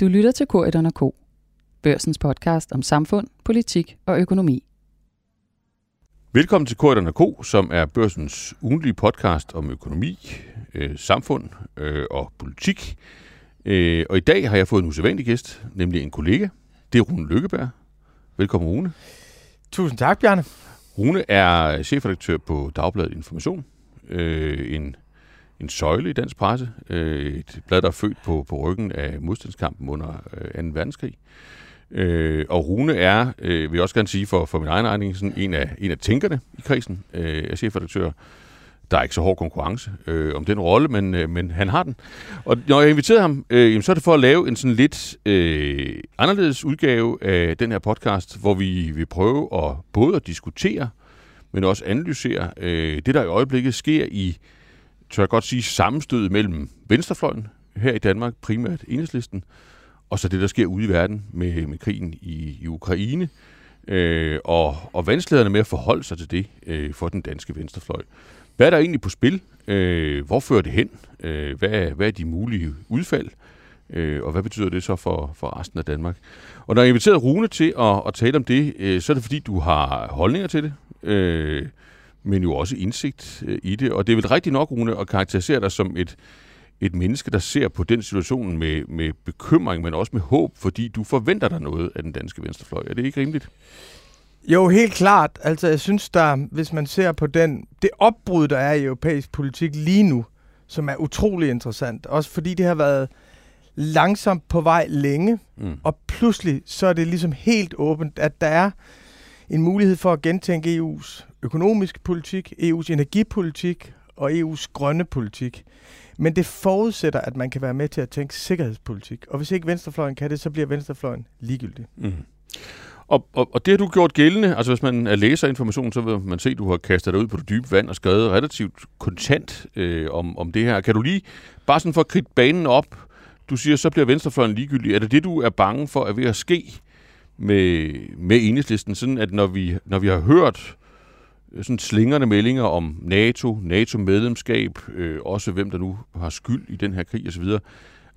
Du lytter til K1 K. Børsens podcast om samfund, politik og økonomi. Velkommen til K1 K, som er børsens ugenlige podcast om økonomi, øh, samfund øh, og politik. Øh, og i dag har jeg fået en usædvanlig gæst, nemlig en kollega. Det er Rune Lykkeberg. Velkommen, Rune. Tusind tak, Bjarne. Rune er chefredaktør på Dagbladet Information. Øh, en en søjle i dansk presse. Øh, et blad, der er født på, på ryggen af modstandskampen under øh, 2. verdenskrig. Øh, og Rune er, øh, vil jeg også gerne sige for, for min egen regning, sådan en af, en af tænkerne i krisen øh, af chefredaktører. Der er ikke så hård konkurrence øh, om den rolle, men, øh, men han har den. Og når jeg inviterede ham, øh, så er det for at lave en sådan lidt øh, anderledes udgave af den her podcast, hvor vi vil prøve at både at diskutere, men også analysere øh, det, der i øjeblikket sker i tør jeg godt sige, sammenstød mellem venstrefløjen her i Danmark, primært enhedslisten, og så det, der sker ude i verden med, med krigen i, i Ukraine, øh, og, og vanskelighederne med at forholde sig til det øh, for den danske venstrefløj. Hvad er der egentlig på spil? Øh, hvor fører det hen? Øh, hvad, er, hvad er de mulige udfald? Øh, og hvad betyder det så for, for resten af Danmark? Og når jeg inviterede Rune til at, at tale om det, øh, så er det fordi, du har holdninger til det. Øh, men jo også indsigt øh, i det. Og det er vel rigtigt nok, Rune, at karakterisere dig som et, et menneske, der ser på den situation med, med bekymring, men også med håb, fordi du forventer dig noget af den danske venstrefløj. Er det ikke rimeligt? Jo, helt klart. Altså, jeg synes, der, hvis man ser på den, det opbrud, der er i europæisk politik lige nu, som er utrolig interessant, også fordi det har været langsomt på vej længe, mm. og pludselig så er det ligesom helt åbent, at der er en mulighed for at gentænke EU's økonomiske politik, EU's energipolitik og EU's grønne politik. Men det forudsætter, at man kan være med til at tænke sikkerhedspolitik. Og hvis ikke venstrefløjen kan det, så bliver venstrefløjen ligegyldig. Mm. Og, og, og det har du gjort gældende, altså hvis man læser information, så vil man se, at du har kastet dig ud på det dybe vand og skrevet relativt kontant øh, om, om det her. Kan du lige, bare sådan for at kridte banen op, du siger, så bliver venstrefløjen ligegyldig. Er det det, du er bange for, at ved at ske med, med enhedslisten, sådan at når vi, når vi har hørt øh, sådan slingerne meldinger om NATO, NATO-medlemskab, øh, også hvem der nu har skyld i den her krig osv.,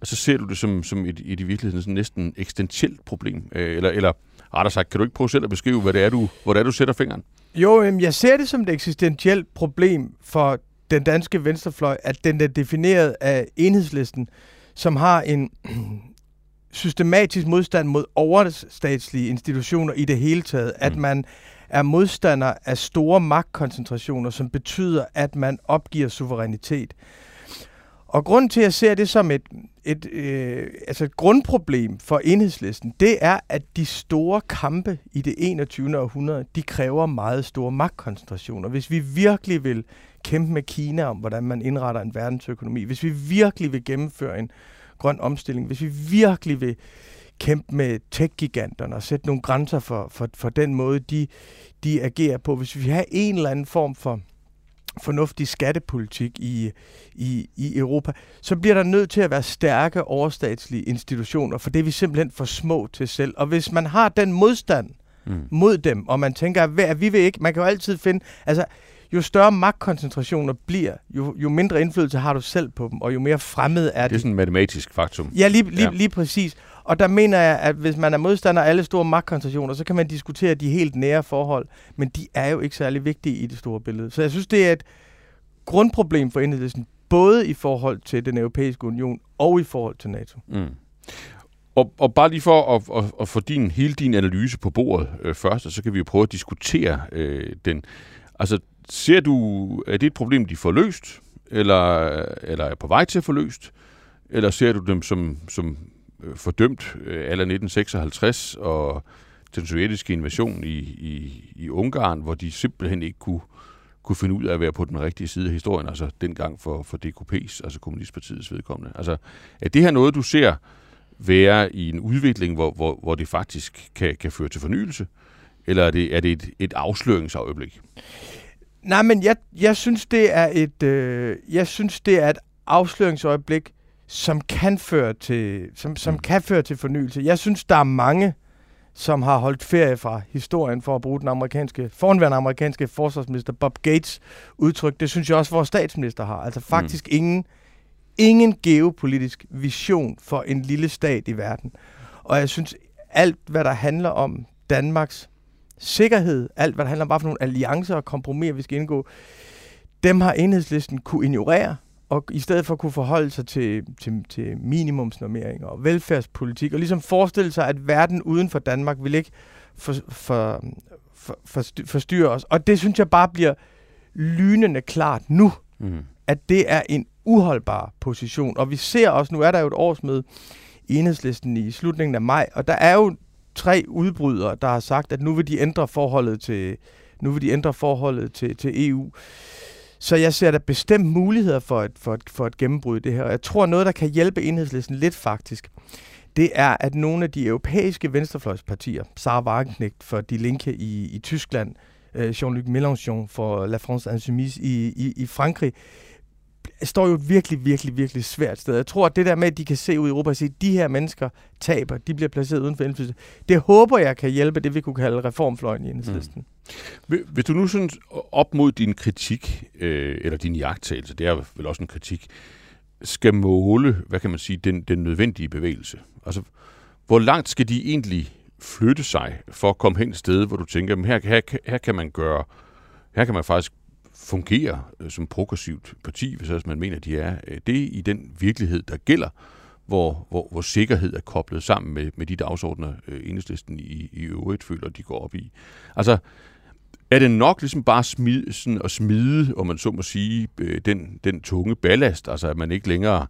og så ser du det som, som et, et i virkeligheden sådan næsten eksistentielt problem. Øh, eller, eller rettere sagt, kan du ikke prøve selv at beskrive, hvad det er, du, hvor det er, du sætter fingeren? Jo, jeg ser det som et eksistentielt problem for den danske venstrefløj, at den er defineret af enhedslisten, som har en systematisk modstand mod overstatslige institutioner i det hele taget. Mm. At man er modstander af store magtkoncentrationer, som betyder, at man opgiver suverænitet. Og grund til, at jeg ser det som et, et, øh, altså et grundproblem for enhedslisten, det er, at de store kampe i det 21. århundrede, de kræver meget store magtkoncentrationer. Hvis vi virkelig vil kæmpe med Kina om, hvordan man indretter en verdensøkonomi, hvis vi virkelig vil gennemføre en grøn omstilling, hvis vi virkelig vil kæmpe med tech-giganterne og sætte nogle grænser for, for, for den måde, de, de agerer på. Hvis vi har en eller anden form for fornuftig skattepolitik i, i, i Europa, så bliver der nødt til at være stærke overstatslige institutioner, for det er vi simpelthen for små til selv. Og hvis man har den modstand mm. mod dem, og man tænker, at vi vil ikke, man kan jo altid finde, altså jo større magtkoncentrationer bliver, jo, jo mindre indflydelse har du selv på dem, og jo mere fremmed er det. Det er sådan et matematisk faktum. Ja, lige, lige, ja. lige præcis. Og der mener jeg, at hvis man er modstander af alle store magtkoncentrationer, så kan man diskutere de helt nære forhold, men de er jo ikke særlig vigtige i det store billede. Så jeg synes, det er et grundproblem for enhedslisten, både i forhold til den europæiske union og i forhold til NATO. Mm. Og, og bare lige for at, at, at få din, hele din analyse på bordet øh, først, så kan vi jo prøve at diskutere øh, den. Altså, ser du, er det et problem, de får løst, eller, eller er på vej til at få løst, eller ser du dem som, som øh, fordømt øh, aller 1956 og den sovjetiske invasion i, i, i Ungarn, hvor de simpelthen ikke kunne, kunne finde ud af at være på den rigtige side af historien, altså dengang for, for DKP's, altså Kommunistpartiets vedkommende. Altså, er det her noget, du ser være i en udvikling, hvor, hvor, hvor det faktisk kan, kan føre til fornyelse, eller er det, er det et, et afsløringsøjeblik? Nej, men jeg, jeg synes, det er et, øh, jeg synes, det er et afsløringsøjeblik, som kan føre til, som, som mm. kan føre til fornyelse. Jeg synes, der er mange, som har holdt ferie fra historien for at bruge den amerikanske, foranværende amerikanske forsvarsminister Bob Gates udtryk. Det synes jeg også, vores statsminister har. Altså faktisk mm. ingen, ingen geopolitisk vision for en lille stat i verden. Og jeg synes, alt hvad der handler om Danmarks sikkerhed, alt hvad der handler om, hvad for nogle alliancer og kompromiser, vi skal indgå, dem har enhedslisten kunne ignorere, og i stedet for kunne forholde sig til, til, til minimumsnormeringer og velfærdspolitik, og ligesom forestille sig, at verden uden for Danmark vil ikke for, for, for, for, forstyrre os. Og det synes jeg bare bliver lynende klart nu, mm. at det er en uholdbar position. Og vi ser også, nu er der jo et årsmøde i enhedslisten i slutningen af maj, og der er jo tre udbrydere, der har sagt, at nu vil de ændre forholdet til, nu vil de ændre forholdet til, til EU. Så jeg ser der bestemt muligheder for et, for, et, for et gennembrud i det her. Og jeg tror, noget, der kan hjælpe enhedslisten lidt faktisk, det er, at nogle af de europæiske venstrefløjspartier, Sarah Wagenknecht for De Linke i, i Tyskland, øh, Jean-Luc Mélenchon for La France Insoumise i, i, i Frankrig, står jo virkelig, virkelig, virkelig svært sted. Jeg tror, at det der med, at de kan se ud i Europa og sige, at de her mennesker taber, de bliver placeret uden for indflydelse, det håber jeg kan hjælpe det, vi kunne kalde reformfløjen i enhedslisten. Mm. Hvis du nu synes op mod din kritik, øh, eller din jagttagelse, det er vel også en kritik, skal måle, hvad kan man sige, den, den nødvendige bevægelse. Altså, hvor langt skal de egentlig flytte sig for at komme hen et sted, hvor du tænker, her, her, her kan man gøre, her kan man faktisk fungerer øh, som progressivt parti, hvis også man mener, de er. Øh, det det i den virkelighed, der gælder, hvor, hvor, hvor sikkerhed er koblet sammen med, med de dagsordner, øh, enhedslisten i, i øvrigt føler, de går op i. Altså, er det nok ligesom bare smid, sådan at smide, om man så må sige, øh, den, den tunge ballast, altså at man ikke længere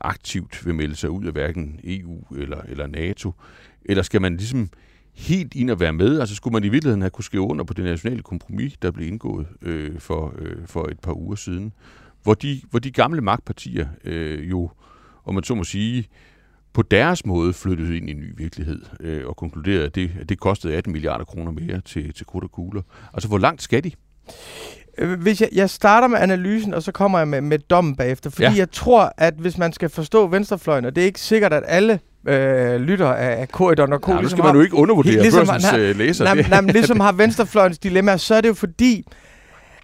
aktivt vil melde sig ud af hverken EU eller, eller NATO, eller skal man ligesom helt ind og være med? Altså skulle man i virkeligheden have kunne skrive under på det nationale kompromis, der blev indgået øh, for, øh, for et par uger siden, hvor de, hvor de gamle magtpartier øh, jo, om man så må sige, på deres måde flyttede ind i en ny virkelighed øh, og konkluderede, at det, at det kostede 18 milliarder kroner mere til, til krudt og kugler. Altså, hvor langt skal de? Øh, hvis jeg, jeg starter med analysen, og så kommer jeg med, med dommen bagefter, fordi ja. jeg tror, at hvis man skal forstå venstrefløjen, og det er ikke sikkert, at alle øh, lytter af, Corridon og Co. Ja, ligesom skal man jo ikke undervurdere ligesom, børsens har, øh, læser. Nej, nej, ligesom har venstrefløjens dilemma, så er det jo fordi,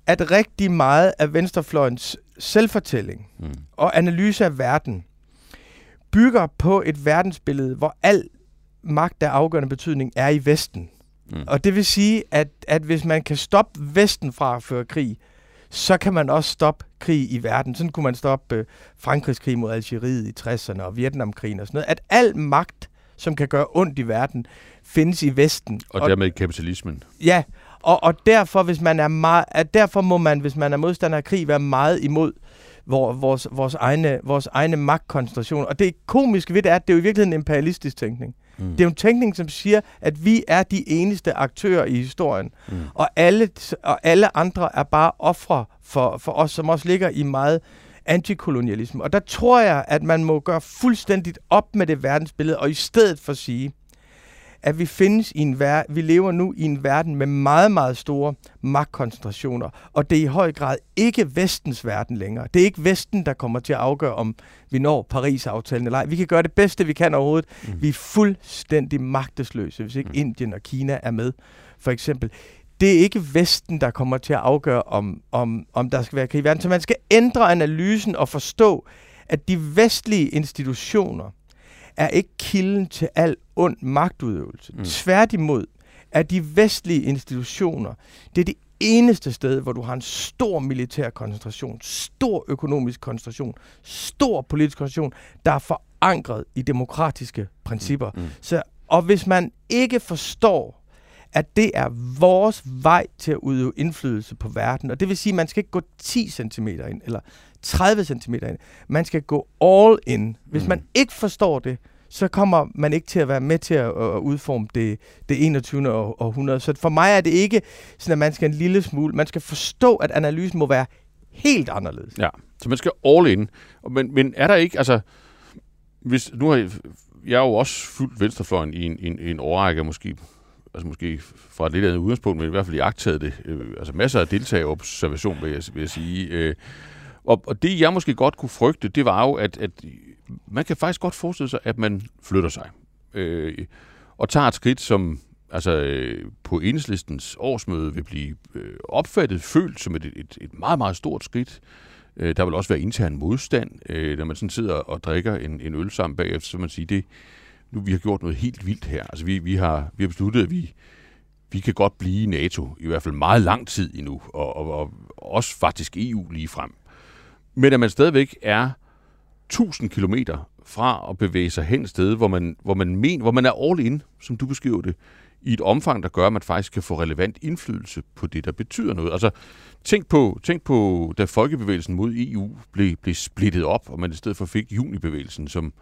at rigtig meget af venstrefløjens selvfortælling mm. og analyse af verden bygger på et verdensbillede, hvor al magt af afgørende betydning er i Vesten. Mm. Og det vil sige, at, at hvis man kan stoppe Vesten fra at føre krig, så kan man også stoppe krig i verden. Sådan kunne man stoppe øh, Frankrigs krig mod Algeriet i 60'erne og Vietnamkrigen og sådan noget. At al magt, som kan gøre ondt i verden, findes i Vesten. Og, og dermed kapitalismen. Ja, og, og derfor, hvis man er meget, at derfor må man, hvis man er modstander af krig, være meget imod hvor, vores, vores, egne, vores egne magtkoncentration. Og det komiske ved det er, at det er jo i virkeligheden en imperialistisk tænkning. Mm. Det er jo en tænkning, som siger, at vi er de eneste aktører i historien, mm. og, alle, og alle andre er bare ofre for, for os, som også ligger i meget antikolonialisme. Og der tror jeg, at man må gøre fuldstændigt op med det verdensbillede, og i stedet for sige, at vi findes i en ver- vi lever nu i en verden med meget, meget store magtkoncentrationer, og det er i høj grad ikke vestens verden længere. Det er ikke vesten, der kommer til at afgøre, om vi når Paris-aftalen eller ej. Vi kan gøre det bedste, vi kan overhovedet. Mm. Vi er fuldstændig magtesløse, hvis ikke mm. Indien og Kina er med, for eksempel det er ikke Vesten, der kommer til at afgøre, om, om, om der skal være krig i verden. Så man skal ændre analysen og forstå, at de vestlige institutioner er ikke kilden til al ond magtudøvelse. Mm. Tværtimod er de vestlige institutioner, det er det eneste sted, hvor du har en stor militær koncentration, stor økonomisk koncentration, stor politisk koncentration, der er forankret i demokratiske principper. Mm. Mm. Så, og hvis man ikke forstår, at det er vores vej til at udøve indflydelse på verden, og det vil sige, at man skal ikke gå 10 cm ind, eller 30 cm ind. Man skal gå all in. Hvis mm. man ikke forstår det, så kommer man ikke til at være med til at, at udforme det, det 21. århundrede. Så for mig er det ikke sådan, at man skal en lille smule. Man skal forstå, at analysen må være helt anderledes. Ja, så man skal all in. Men, men er der ikke, altså, hvis, nu har jeg, jeg er jo også fuldt venstrefløjen i en, en, en årrække, måske altså måske fra et lidt andet udgangspunkt, men i hvert fald i agtaget det. Øh, altså masser af deltagerobservation, vil jeg, vil jeg sige. Øh, og, og det, jeg måske godt kunne frygte, det var jo, at, at man kan faktisk godt forestille sig, at man flytter sig. Øh, og tager et skridt, som altså, øh, på enhedslistens årsmøde vil blive øh, opfattet, følt som et, et, et meget, meget stort skridt Øh, der vil også være intern modstand, øh, når man sådan sidder og drikker en, en øl sammen bagefter, så man siger, det, nu vi har gjort noget helt vildt her. Altså vi, vi, har, vi har besluttet, at vi, vi kan godt blive i NATO, i hvert fald meget lang tid endnu, og, og, og også faktisk EU lige frem. Men at man stadigvæk er 1000 kilometer fra at bevæge sig hen et sted, hvor man, hvor man, men, hvor man er all in, som du beskriver det, i et omfang, der gør, at man faktisk kan få relevant indflydelse på det, der betyder noget. Altså, tænk på, tænk på da folkebevægelsen mod EU blev, blev splittet op, og man i stedet for fik junibevægelsen, som,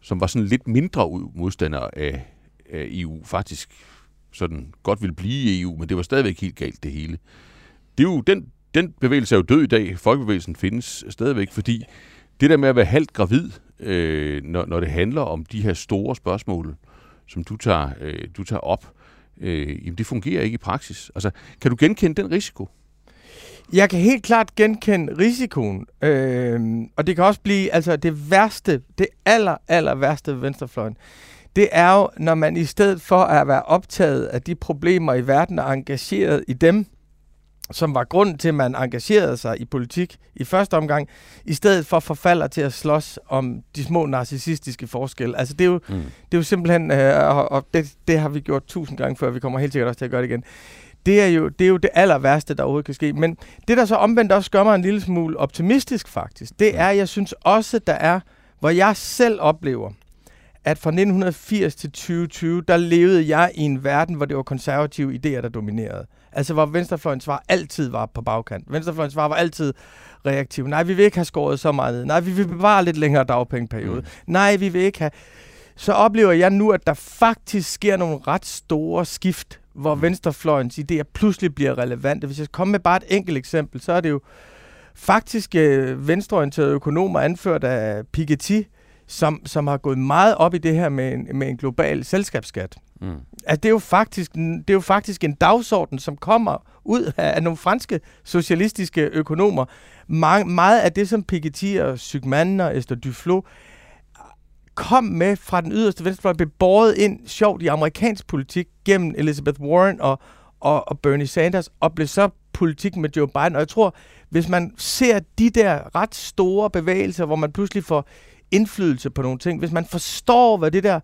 som var sådan lidt mindre modstander af, af EU, faktisk sådan godt ville blive i EU, men det var stadigvæk helt galt det hele. Det er jo, den, den bevægelse er jo død i dag. Folkebevægelsen findes stadigvæk, fordi det der med at være halvt gravid, øh, når, når det handler om de her store spørgsmål, som du tager, øh, du tager op, øh, jamen det fungerer ikke i praksis. Altså, kan du genkende den risiko? Jeg kan helt klart genkende risikoen, øh, og det kan også blive altså det værste, det aller, aller værste ved venstrefløjen. Det er jo, når man i stedet for at være optaget af de problemer i verden og engageret i dem, som var grunden til, at man engagerede sig i politik i første omgang, i stedet for forfalder til at slås om de små narcissistiske forskelle. Altså det er jo, mm. det er jo simpelthen, øh, og det, det har vi gjort tusind gange før, vi kommer helt sikkert også til at gøre det igen. Det er jo det, er jo det aller værste, der overhovedet kan ske. Men det, der så omvendt også gør mig en lille smule optimistisk faktisk, det er, jeg synes også, der er, hvor jeg selv oplever, at fra 1980 til 2020, der levede jeg i en verden, hvor det var konservative idéer, der dominerede. Altså hvor venstrefløjens svar altid var på bagkant. Venstrefløjens svar var altid reaktiv. Nej, vi vil ikke have skåret så meget Nej, vi vil bevare lidt længere dagpengeperiode. Mm. Nej, vi vil ikke have... Så oplever jeg nu, at der faktisk sker nogle ret store skift, hvor mm. venstrefløjens idéer pludselig bliver relevante. Hvis jeg kommer med bare et enkelt eksempel, så er det jo faktisk øh, venstreorienterede økonomer anført af Piketty, som, som har gået meget op i det her med en, med en global selskabsskat. Mm. Altså, det, er jo faktisk, det er jo faktisk en dagsorden, som kommer ud af, af nogle franske socialistiske økonomer. Meget, meget af det, som Piketty og Sygman og Esther Duflo kom med fra den yderste venstrefløj, blev båret ind sjovt i amerikansk politik gennem Elizabeth Warren og, og, og Bernie Sanders, og blev så politik med Joe Biden. Og jeg tror, hvis man ser de der ret store bevægelser, hvor man pludselig får indflydelse på nogle ting, hvis man forstår, hvad det der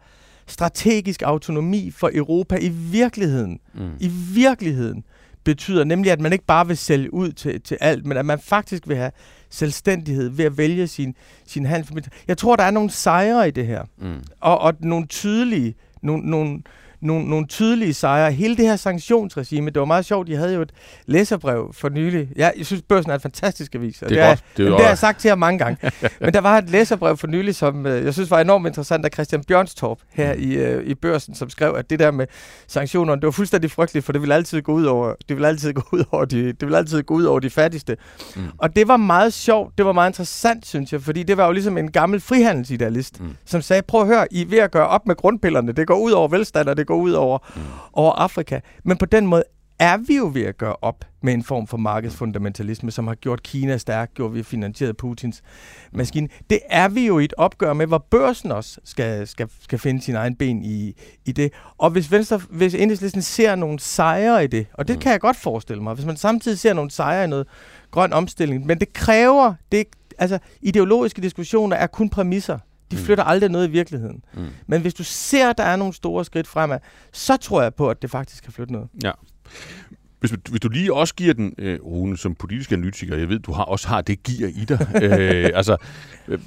strategisk autonomi for Europa i virkeligheden, mm. i virkeligheden betyder, nemlig at man ikke bare vil sælge ud til, til alt, men at man faktisk vil have selvstændighed ved at vælge sin, sin handel. Jeg tror, der er nogle sejre i det her, mm. og, og nogle tydelige, nogle, nogle, nogle, nogle tydelige sejre. Hele det her sanktionsregime, det var meget sjovt. Jeg havde jo et læserbrev for nylig. Ja, jeg synes, Børsen er en fantastisk avis. Og det, er det, er, det, er det har jeg sagt til jer mange gange. Men der var et læserbrev for nylig, som øh, jeg synes var enormt interessant af Christian Bjørnstorp her i, øh, i Børsen, som skrev, at det der med sanktionerne, det var fuldstændig frygteligt, for det ville altid gå ud over, det ville altid gå ud over de, det ville altid gå ud over de fattigste. Mm. Og det var meget sjovt, det var meget interessant, synes jeg, fordi det var jo ligesom en gammel frihandelsidealist, mm. som sagde, prøv at høre, I er ved at gøre op med grundpillerne, det går ud over velstand, og det går ud over, mm. over Afrika. Men på den måde er vi jo ved at gøre op med en form for markedsfundamentalisme, som har gjort Kina stærk, gjort vi finansieret Putins maskine. Det er vi jo i et opgør med, hvor børsen også skal, skal, skal finde sin egen ben i, i det. Og hvis, Venstre, hvis enhedslisten ser nogle sejre i det, og det mm. kan jeg godt forestille mig, hvis man samtidig ser nogle sejre i noget grøn omstilling, men det kræver, det, altså ideologiske diskussioner er kun præmisser. De mm. flytter aldrig noget i virkeligheden. Mm. Men hvis du ser, at der er nogle store skridt fremad, så tror jeg på, at det faktisk kan flytte noget. Ja. Hvis, hvis du lige også giver den, øh, Rune, som politisk analytiker, jeg ved, du har, også har det gear i dig. øh, altså, øh,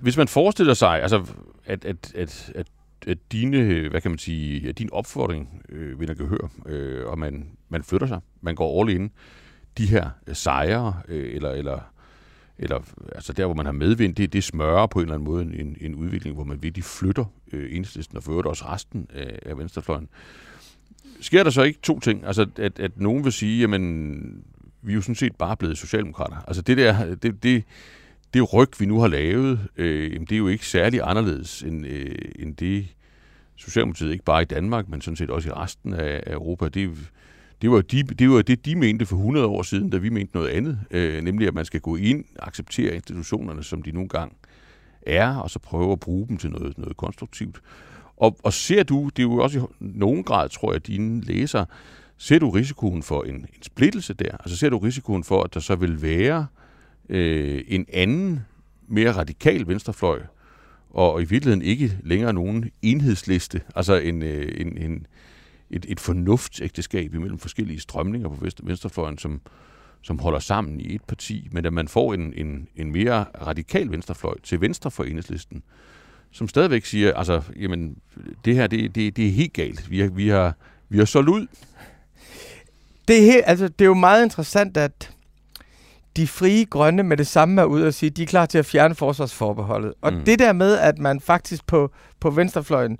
hvis man forestiller sig, altså, at, at, at, at, at dine, hvad kan man sige, at din opfordring øh, vinder gehør, øh, og man, man flytter sig, man går all in, de her sejre, øh, eller, eller eller altså der, hvor man har medvind, det, det smører på en eller anden måde en, en udvikling, hvor man virkelig flytter øh, enhedslisten og fører også resten af, af venstrefløjen. Sker der så ikke to ting? Altså, at, at nogen vil sige, jamen, vi er jo sådan set bare blevet socialdemokrater. Altså, det der, det, det, det ryg, vi nu har lavet, øh, jamen, det er jo ikke særlig anderledes end, øh, end det, Socialdemokratiet ikke bare i Danmark, men sådan set også i resten af, af Europa. Det, det var, de, det var det, de mente for 100 år siden, da vi mente noget andet, øh, nemlig at man skal gå ind og acceptere institutionerne, som de nogle gange er, og så prøve at bruge dem til noget, noget konstruktivt. Og, og ser du, det er jo også i nogen grad, tror jeg, dine læsere, ser du risikoen for en, en splittelse der? Altså ser du risikoen for, at der så vil være øh, en anden, mere radikal venstrefløj, og i virkeligheden ikke længere nogen enhedsliste, altså en, øh, en, en, et, et fornuftsægteskab imellem forskellige strømninger på venstrefløjen, som, som holder sammen i et parti, men at man får en, en, en mere radikal venstrefløj til venstre for enhedslisten, som stadigvæk siger, altså, jamen, det her, det, det, det er helt galt. Vi har, vi har, vi har solgt ud. Det er, helt, altså, det er jo meget interessant, at de frie grønne med det samme er ude og sige, at de er klar til at fjerne forsvarsforbeholdet. Og mm. det der med, at man faktisk på, på venstrefløjen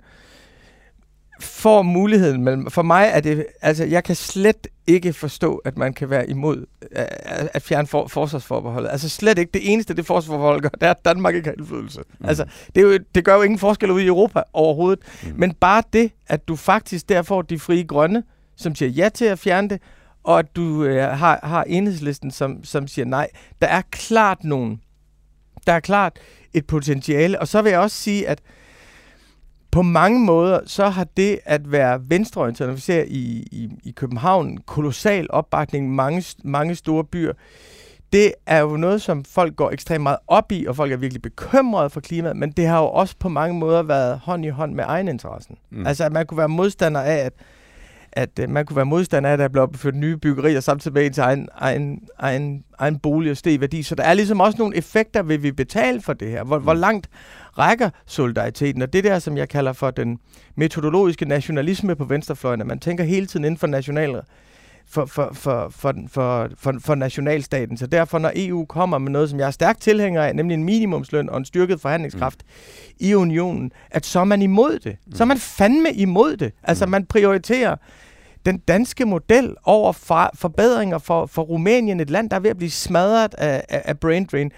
får muligheden mellem... For mig er det... Altså, jeg kan slet ikke forstå, at man kan være imod at, at fjerne for, forsvarsforbeholdet. Altså slet ikke. Det eneste, det forsvarsforbehold gør, det er, at Danmark ikke har indflydelse. Mm. Altså, det, er jo, det gør jo ingen forskel ude i Europa overhovedet. Mm. Men bare det, at du faktisk der får de frie grønne, som siger ja til at fjerne det, og at du øh, har, har enhedslisten, som, som siger nej. Der er klart nogen. Der er klart et potentiale. Og så vil jeg også sige, at på mange måder, så har det at være venstreorienteret, når vi ser i, i, i København, kolossal opbakning, mange, mange store byer, det er jo noget, som folk går ekstremt meget op i, og folk er virkelig bekymrede for klimaet, men det har jo også på mange måder været hånd i hånd med egeninteressen. Mm. Altså, at man kunne være modstander af, at at øh, man kunne være modstander af, at der blev opført nye byggerier samtidig med ens egen, egen, egen, egen bolig og steg værdi. Så der er ligesom også nogle effekter, vil vi betale for det her. Hvor, mm. hvor langt rækker solidariteten? Og det der, som jeg kalder for den metodologiske nationalisme på venstrefløjen, at man tænker hele tiden inden for national for, for, for, for, for, for, for nationalstaten. Så derfor, når EU kommer med noget, som jeg er stærkt tilhænger af, nemlig en minimumsløn og en styrket forhandlingskraft mm. i unionen, at så er man imod det. Mm. Så er man fandme imod det. Altså, mm. man prioriterer den danske model over for, forbedringer for, for Rumænien, et land, der er ved at blive smadret af, af, af brain drain.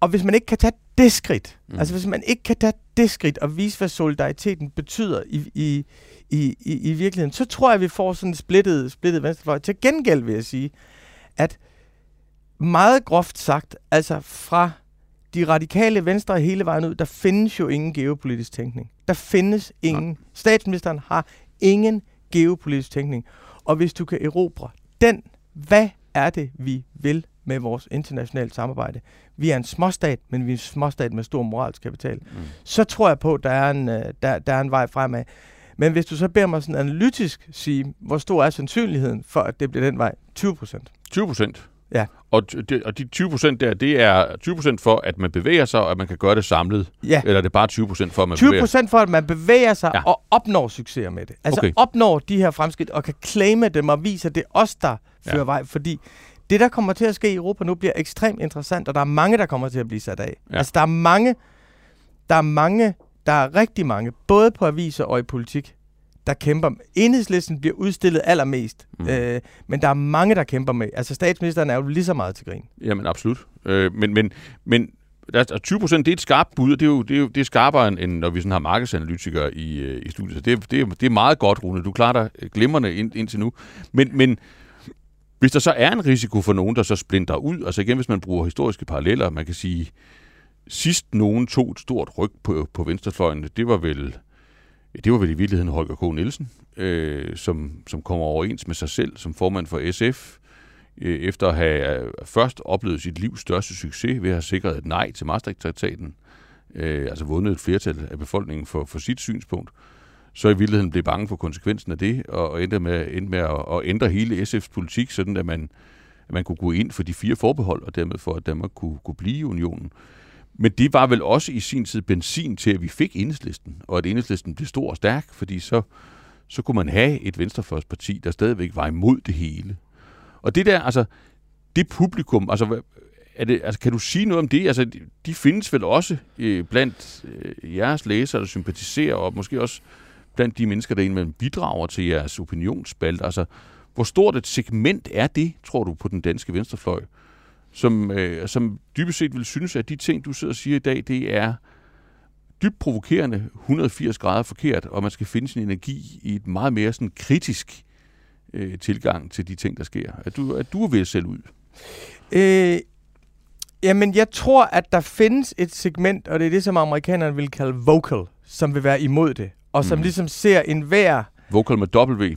Og hvis man ikke kan tage det skridt, mm. altså hvis man ikke kan tage det skridt og vise, hvad solidariteten betyder i, i, i, i, i virkeligheden, så tror jeg, at vi får sådan en splittet, splittet venstrefløj. Til gengæld vil jeg sige, at meget groft sagt, altså fra de radikale venstre hele vejen ud, der findes jo ingen geopolitisk tænkning. Der findes ingen. Ja. Statsministeren har ingen geopolitisk tænkning. Og hvis du kan erobre den, hvad er det, vi vil med vores internationale samarbejde? Vi er en småstat, men vi er en småstat med stor moralsk kapital. Mm. Så tror jeg på, at der er en, øh, der, der er en vej fremad. Men hvis du så beder mig sådan analytisk sige, hvor stor er sandsynligheden for, at det bliver den vej? 20 procent. 20 procent? Ja. Og de, og de 20 procent der, det er 20 procent for, at man bevæger sig, og at man kan gøre det samlet? Ja. Eller er det bare 20 procent for, at man 20 procent for, at man bevæger sig ja. og opnår succes med det. Altså okay. opnår de her fremskridt og kan claime dem og vise, at det er os, der fører ja. vej. Fordi det, der kommer til at ske i Europa nu, bliver ekstremt interessant, og der er mange, der kommer til at blive sat af. Ja. Altså der er mange, der er mange, der er rigtig mange, både på aviser og i politik, der kæmper. Enhedslisten bliver udstillet allermest, mm. øh, men der er mange, der kæmper med. Altså statsministeren er jo lige så meget til grin. Jamen absolut. Øh, men, men, men der, 20 procent, det er et skarpt bud, og det er jo, det er jo det er skarpere, end, end når vi sådan har markedsanalytikere i, øh, i studiet. Så det, det, det er meget godt, Rune. Du klarer dig glimrende ind, indtil nu. Men, men hvis der så er en risiko for nogen, der så splinter ud, altså igen, hvis man bruger historiske paralleller, man kan sige, sidst nogen tog et stort ryg på, på venstrefløjen, det var vel det var vel i virkeligheden Holger K. Nielsen, øh, som, som kommer overens med sig selv som formand for SF, øh, efter at have øh, først oplevet sit livs største succes ved at have sikret et nej til Maastricht-traktaten, øh, altså vundet et flertal af befolkningen for, for sit synspunkt, så i virkeligheden blev bange for konsekvensen af det, og endte med, endte med at, at ændre hele SF's politik, sådan at man, at man kunne gå ind for de fire forbehold, og dermed for, at Danmark kunne, kunne blive i unionen. Men det var vel også i sin tid benzin til, at vi fik enhedslisten, og at enhedslisten blev stor og stærk, fordi så, så kunne man have et venstrefløjsparti, der stadigvæk var imod det hele. Og det der, altså, det publikum, altså, er det, altså kan du sige noget om det? Altså, de, findes vel også øh, blandt øh, jeres læsere, der sympatiserer, og måske også blandt de mennesker, der indimellem bidrager til jeres opinionsspalt. Altså, hvor stort et segment er det, tror du, på den danske venstrefløj? som, øh, som dybest set vil synes, at de ting, du sidder og siger i dag, det er dybt provokerende, 180 grader forkert, og man skal finde sin energi i et meget mere sådan kritisk øh, tilgang til de ting, der sker. Er du, er du ved selv ud? Øh, jamen, jeg tror, at der findes et segment, og det er det, som amerikanerne vil kalde vocal, som vil være imod det, og som mm. ligesom ser enhver Vocal med W.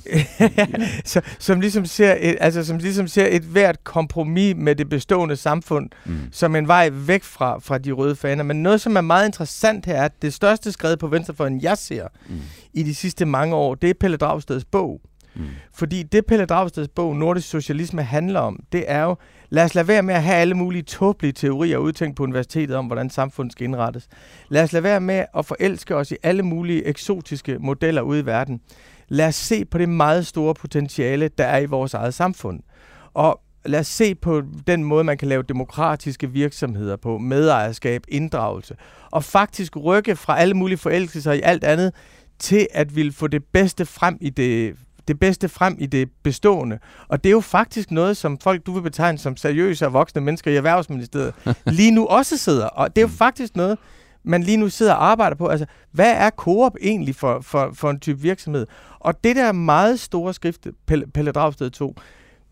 så, som, ligesom ser et, altså, som ligesom ser et hvert kompromis med det bestående samfund mm. som en vej væk fra, fra de røde faner. Men noget, som er meget interessant her, er, at det største skred på venstrefløjen, jeg ser mm. i de sidste mange år, det er Pelle Dragsteds bog. Mm. Fordi det Pelle Dragsteds bog, Nordisk Socialisme, handler om, det er jo, lad os lade være med at have alle mulige tåbelige teorier udtænkt på universitetet om, hvordan samfundet skal indrettes. Lad os lade være med at forelske os i alle mulige eksotiske modeller ude i verden. Lad os se på det meget store potentiale, der er i vores eget samfund. Og lad os se på den måde, man kan lave demokratiske virksomheder på, medejerskab, inddragelse, og faktisk rykke fra alle mulige forelskelser i alt andet, til at ville få det bedste frem i det det bedste frem i det bestående. Og det er jo faktisk noget, som folk, du vil betegne som seriøse og voksne mennesker i Erhvervsministeriet, lige nu også sidder. Og det er jo faktisk noget, man lige nu sidder og arbejder på. Altså, hvad er Coop egentlig for, for, for en type virksomhed? Og det der meget store skrift, Pelle, Pelle Dragsted tog,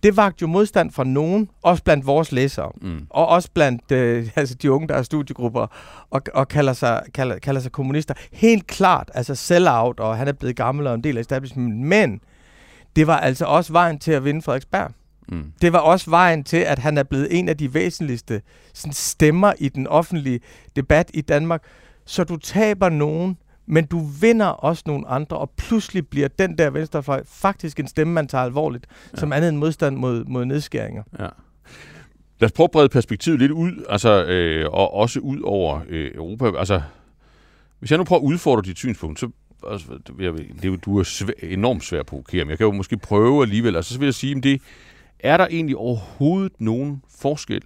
det vagt jo modstand fra nogen, også blandt vores læsere, mm. og også blandt øh, altså de unge, der er studiegrupper, og, og kalder, sig, kalder, kalder sig kommunister. Helt klart, altså sell-out, og han er blevet gammel og en del af establishment, men det var altså også vejen til at vinde Frederiksberg. Mm. Det var også vejen til, at han er blevet en af de væsentligste sådan, stemmer i den offentlige debat i Danmark. Så du taber nogen, men du vinder også nogle andre, og pludselig bliver den der venstrefløj faktisk en stemme, man tager alvorligt, ja. som andet end modstand mod, mod nedskæringer. Ja. Lad os prøve at brede perspektivet lidt ud, altså, øh, og også ud over øh, Europa. Altså, hvis jeg nu prøver at udfordre dit synspunkt, så det jeg, det, du er svær, enormt svær at provokere, men jeg kan jo måske prøve alligevel. og så vil jeg sige, om det, er der egentlig overhovedet nogen forskel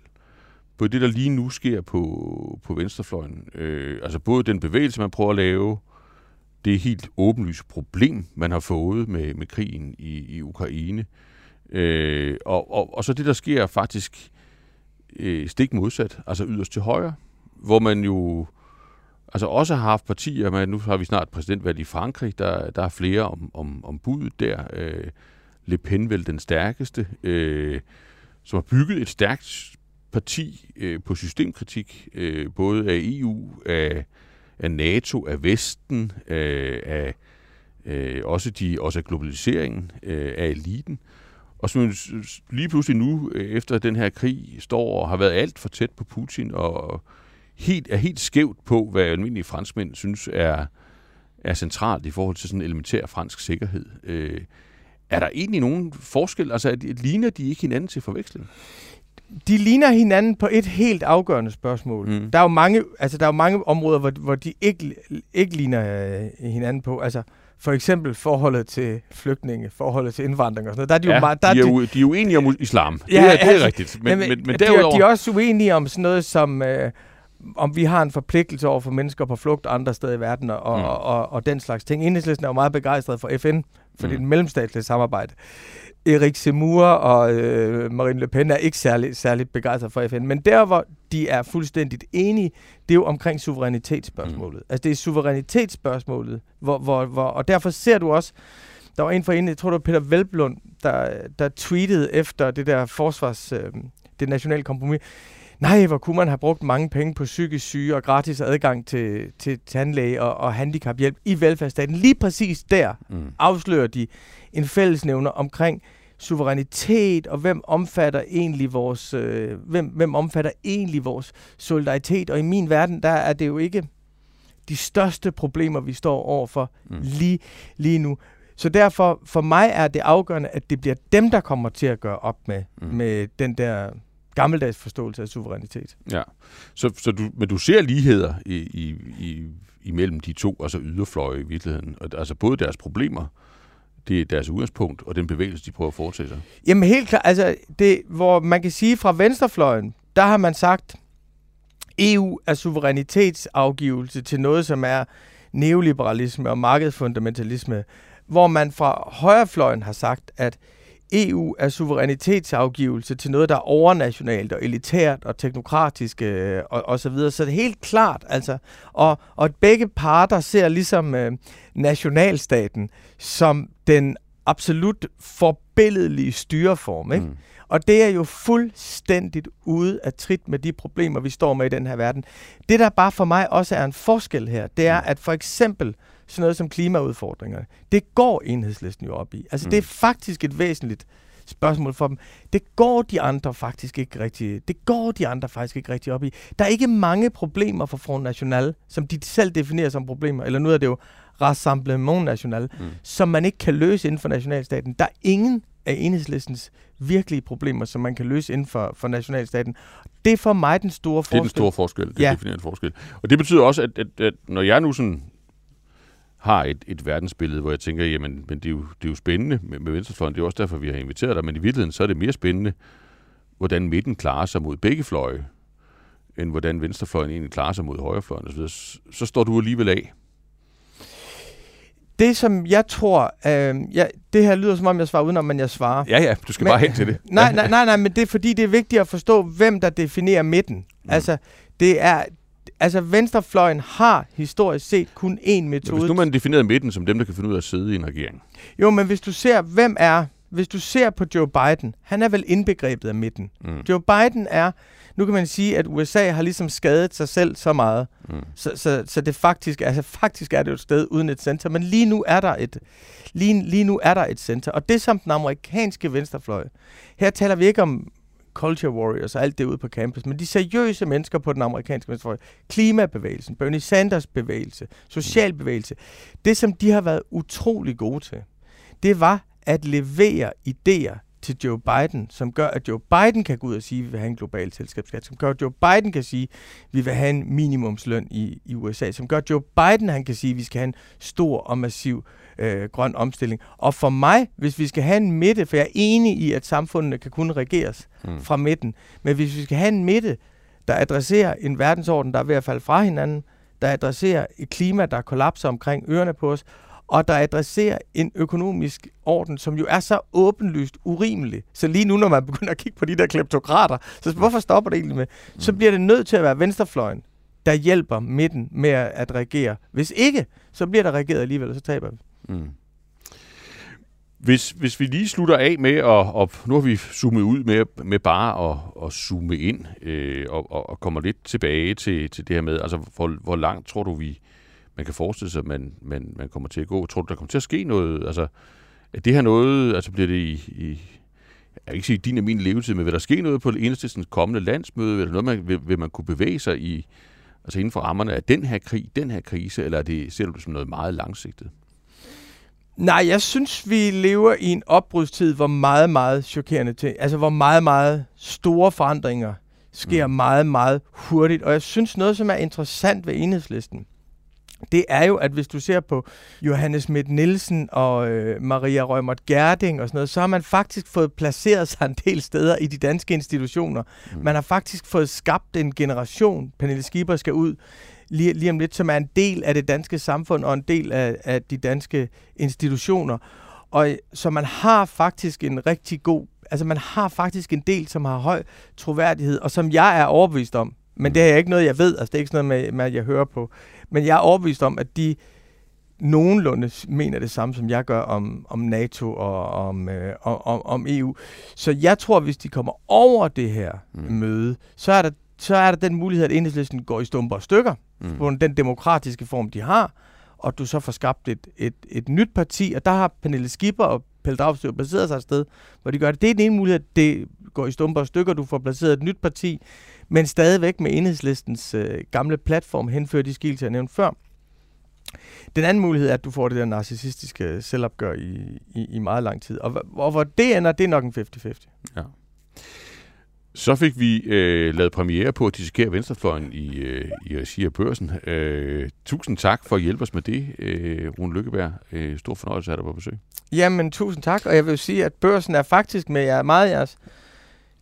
på det, der lige nu sker på, på venstrefløjen? Øh, altså både den bevægelse, man prøver at lave, det helt åbenlyse problem, man har fået med, med krigen i, i Ukraine, øh, og, og, og så det, der sker faktisk øh, stik modsat, altså yderst til højre, hvor man jo altså også har haft partier, men nu har vi snart præsidentvalg i Frankrig, der, der er flere om, om, om budet der. Øh, Le Pen vel den stærkeste, øh, som har bygget et stærkt parti øh, på systemkritik, øh, både af EU, af, af NATO, af Vesten, øh, af øh, også, de, også af globaliseringen, øh, af eliten. Og som lige pludselig nu, øh, efter den her krig, står og har været alt for tæt på Putin, og helt, er helt skævt på, hvad almindelige franskmænd synes er, er centralt i forhold til sådan en elementær fransk sikkerhed. Øh, er der egentlig nogen forskel? Altså, ligner de ikke hinanden til forveksling? De ligner hinanden på et helt afgørende spørgsmål. Mm. Der er jo mange, altså, der er jo mange områder, hvor, hvor de ikke, ikke ligner øh, hinanden på. Altså, for eksempel forholdet til flygtninge, forholdet til indvandring og sådan noget. Der er de, ja, jo meget, der de, er, de, de er uenige om islam. Ja, det er, det er altså, rigtigt. Men, men, men, men derudover... de, er, de er også uenige om sådan noget som... Øh, om vi har en forpligtelse over for mennesker på flugt andre steder i verden og, mm. og, og, og den slags ting. Enhedslisten er jo meget begejstret for FN, for mm. det er et samarbejde. Erik Semur og øh, Marine Le Pen er ikke særlig, særlig begejstret for FN. Men der, hvor de er fuldstændigt enige, det er jo omkring suverænitetsspørgsmålet. Mm. Altså det er suverænitetsspørgsmålet, hvor, hvor, hvor, og derfor ser du også, der var en for en, jeg tror det var Peter Velblund, der, der tweetede efter det der forsvars, øh, det nationale kompromis, nej, hvor kunne man have brugt mange penge på psykisk syge og gratis adgang til, til tandlæge og, og handicaphjælp i velfærdsstaten. Lige præcis der mm. afslører de en fællesnævner omkring suverænitet, og hvem omfatter egentlig vores, øh, hvem, hvem omfatter egentlig vores solidaritet. Og i min verden, der er det jo ikke de største problemer, vi står overfor mm. lige, lige nu. Så derfor, for mig er det afgørende, at det bliver dem, der kommer til at gøre op med, mm. med den der gammeldags forståelse af suverænitet. Ja, så, så du, men du ser ligheder i, i, i, imellem de to, altså yderfløje i virkeligheden, og, altså både deres problemer, det er deres udgangspunkt, og den bevægelse, de prøver at foretage sig? Jamen helt klart, altså det, hvor man kan sige fra venstrefløjen, der har man sagt, EU er suverænitetsafgivelse til noget, som er neoliberalisme og markedsfundamentalisme, hvor man fra højrefløjen har sagt, at EU er suverænitetsafgivelse til noget, der er overnationalt og elitært og teknokratisk øh, og, og så videre. Så det er helt klart, altså, og, og begge parter ser ligesom øh, nationalstaten som den absolut forbilledelige styreform, ikke? Mm. Og det er jo fuldstændigt ude af trit med de problemer, vi står med i den her verden. Det, der bare for mig også er en forskel her, det er, mm. at for eksempel sådan noget som klimaudfordringerne. Det går enhedslisten jo op i. Altså, mm. det er faktisk et væsentligt spørgsmål for dem. Det går de andre faktisk ikke rigtig, det går de andre faktisk ikke rigtig op i. Der er ikke mange problemer for Front National, som de selv definerer som problemer, eller nu er det jo Rassemblement National, mm. som man ikke kan løse inden for nationalstaten. Der er ingen af enhedslistens virkelige problemer, som man kan løse inden for, for nationalstaten. Det er for mig den store forskel. Det er den store forskel. Det ja. definerer en forskel. Og det betyder også, at, at, at når jeg nu sådan har et, et verdensbillede, hvor jeg tænker, jamen, men det er jo, det er jo spændende med, med Venstrefløjen. Det er også derfor, vi har inviteret dig. Men i virkeligheden, så er det mere spændende, hvordan midten klarer sig mod begge fløje, end hvordan venstrefløjen egentlig klarer sig mod højrefløjen osv. Så, så står du alligevel af. Det, som jeg tror... Øh, ja, det her lyder, som om jeg svarer udenom, men jeg svarer. Ja, ja, du skal men, bare hen til det. Nej, nej, nej, nej, men det er fordi, det er vigtigt at forstå, hvem der definerer midten. Mm. Altså, det er, altså venstrefløjen har historisk set kun én metode. Men hvis nu man definerer midten som dem, der kan finde ud af at sidde i en regering. Jo, men hvis du ser, hvem er... Hvis du ser på Joe Biden, han er vel indbegrebet af midten. Mm. Joe Biden er... Nu kan man sige, at USA har ligesom skadet sig selv så meget, mm. så, så, så det faktisk, altså faktisk er det et sted uden et center, men lige nu er der et, lige, lige nu er der et center. Og det som den amerikanske venstrefløj, her taler vi ikke om culture warriors og alt det ude på campus, men de seriøse mennesker på den amerikanske venstrefløj, klimabevægelsen, Bernie Sanders bevægelse, socialbevægelse, det som de har været utrolig gode til, det var at levere idéer til Joe Biden, som gør, at Joe Biden kan gå ud og sige, at vi vil have en global selskabsskat, som gør, at Joe Biden kan sige, at vi vil have en minimumsløn i, i USA, som gør, at Joe Biden han kan sige, at vi skal have en stor og massiv øh, grøn omstilling. Og for mig, hvis vi skal have en midte, for jeg er enig i, at samfundene kan kun regeres mm. fra midten, men hvis vi skal have en midte, der adresserer en verdensorden, der er ved at falde fra hinanden, der adresserer et klima, der kollapser omkring ørerne på os, og der adresserer en økonomisk orden, som jo er så åbenlyst urimelig. Så lige nu, når man begynder at kigge på de der kleptokrater, så hvorfor stopper det egentlig med? Så bliver det nødt til at være venstrefløjen, der hjælper midten med at regere. Hvis ikke, så bliver der regeret alligevel, og så taber vi. Mm. Hvis, hvis vi lige slutter af med, at, og nu har vi zoomet ud med, med bare at, at zoome ind, øh, og, og, og kommer lidt tilbage til, til det her med, altså hvor, hvor langt tror du, vi man kan forestille sig, at man, man, man kommer til at gå? Tror du, der kommer til at ske noget? Altså, er det her noget, altså bliver det i, i jeg vil ikke sige din og min levetid, men vil der ske noget på det kommende landsmøde? Vil, noget, man, vil, vil man kunne bevæge sig i, altså inden for rammerne af den her krig, den her krise, eller er det, ser du det som noget meget langsigtet? Nej, jeg synes, vi lever i en opbrudstid, hvor meget, meget chokerende ting, altså hvor meget, meget store forandringer sker mm. meget, meget hurtigt. Og jeg synes, noget, som er interessant ved enhedslisten, det er jo, at hvis du ser på Johannes Schmidt Nielsen og øh, Maria Rømert Gerding og sådan noget, så har man faktisk fået placeret sig en del steder i de danske institutioner. Mm. Man har faktisk fået skabt en generation, Pernille Schieber skal ud lige, lige om lidt, som er en del af det danske samfund og en del af, af de danske institutioner. Og så man har faktisk en rigtig god, altså man har faktisk en del, som har høj troværdighed, og som jeg er overbevist om, men det er ikke noget, jeg ved, altså det er ikke sådan noget med, med jeg hører på. Men jeg er overbevist om, at de nogenlunde mener det samme, som jeg gør om, om NATO og om, øh, om, om EU. Så jeg tror, hvis de kommer over det her mm. møde, så er der så er der den mulighed, at enhedslisten går i stumper og stykker mm. på den demokratiske form, de har, og du så får skabt et, et, et nyt parti, og der har Pernille Skipper og Pelle Dragsted placeret sig et sted, hvor de gør det. Det er den ene mulighed, at det går i stumper og stykker, du får placeret et nyt parti, men stadigvæk med enhedslistens øh, gamle platform henført i skil til at nævne før. Den anden mulighed er, at du får det der narcissistiske selvopgør i, i, i meget lang tid. Og, og hvor det ender, det er nok en 50-50. Ja. Så fik vi øh, lavet premiere på at dissekere Venstrefløjen i, øh, i regi af børsen. Øh, tusind tak for at hjælpe os med det, øh, Rune Lykkeberg. Øh, stor fornøjelse at have dig på besøg. Jamen, tusind tak. Og jeg vil sige, at børsen er faktisk med jer, meget jeres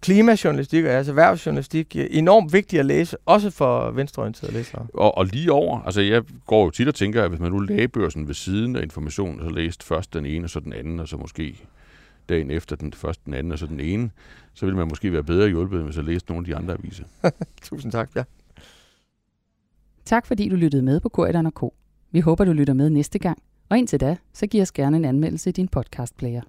klimajournalistik og altså erhvervsjournalistik enormt vigtigt at læse, også for venstreorienterede læsere. Og, og lige over, altså jeg går jo tit og tænker, at hvis man nu lagde børsen ved siden af information, så læste først den ene, og så den anden, og så måske dagen efter den første, den anden, og så den ene, så ville man måske være bedre hjulpet, hvis jeg læste nogle af de andre aviser. Tusind tak, ja. Tak fordi du lyttede med på Korridoren K. Vi håber, du lytter med næste gang. Og indtil da, så giv os gerne en anmeldelse i din podcastplayer.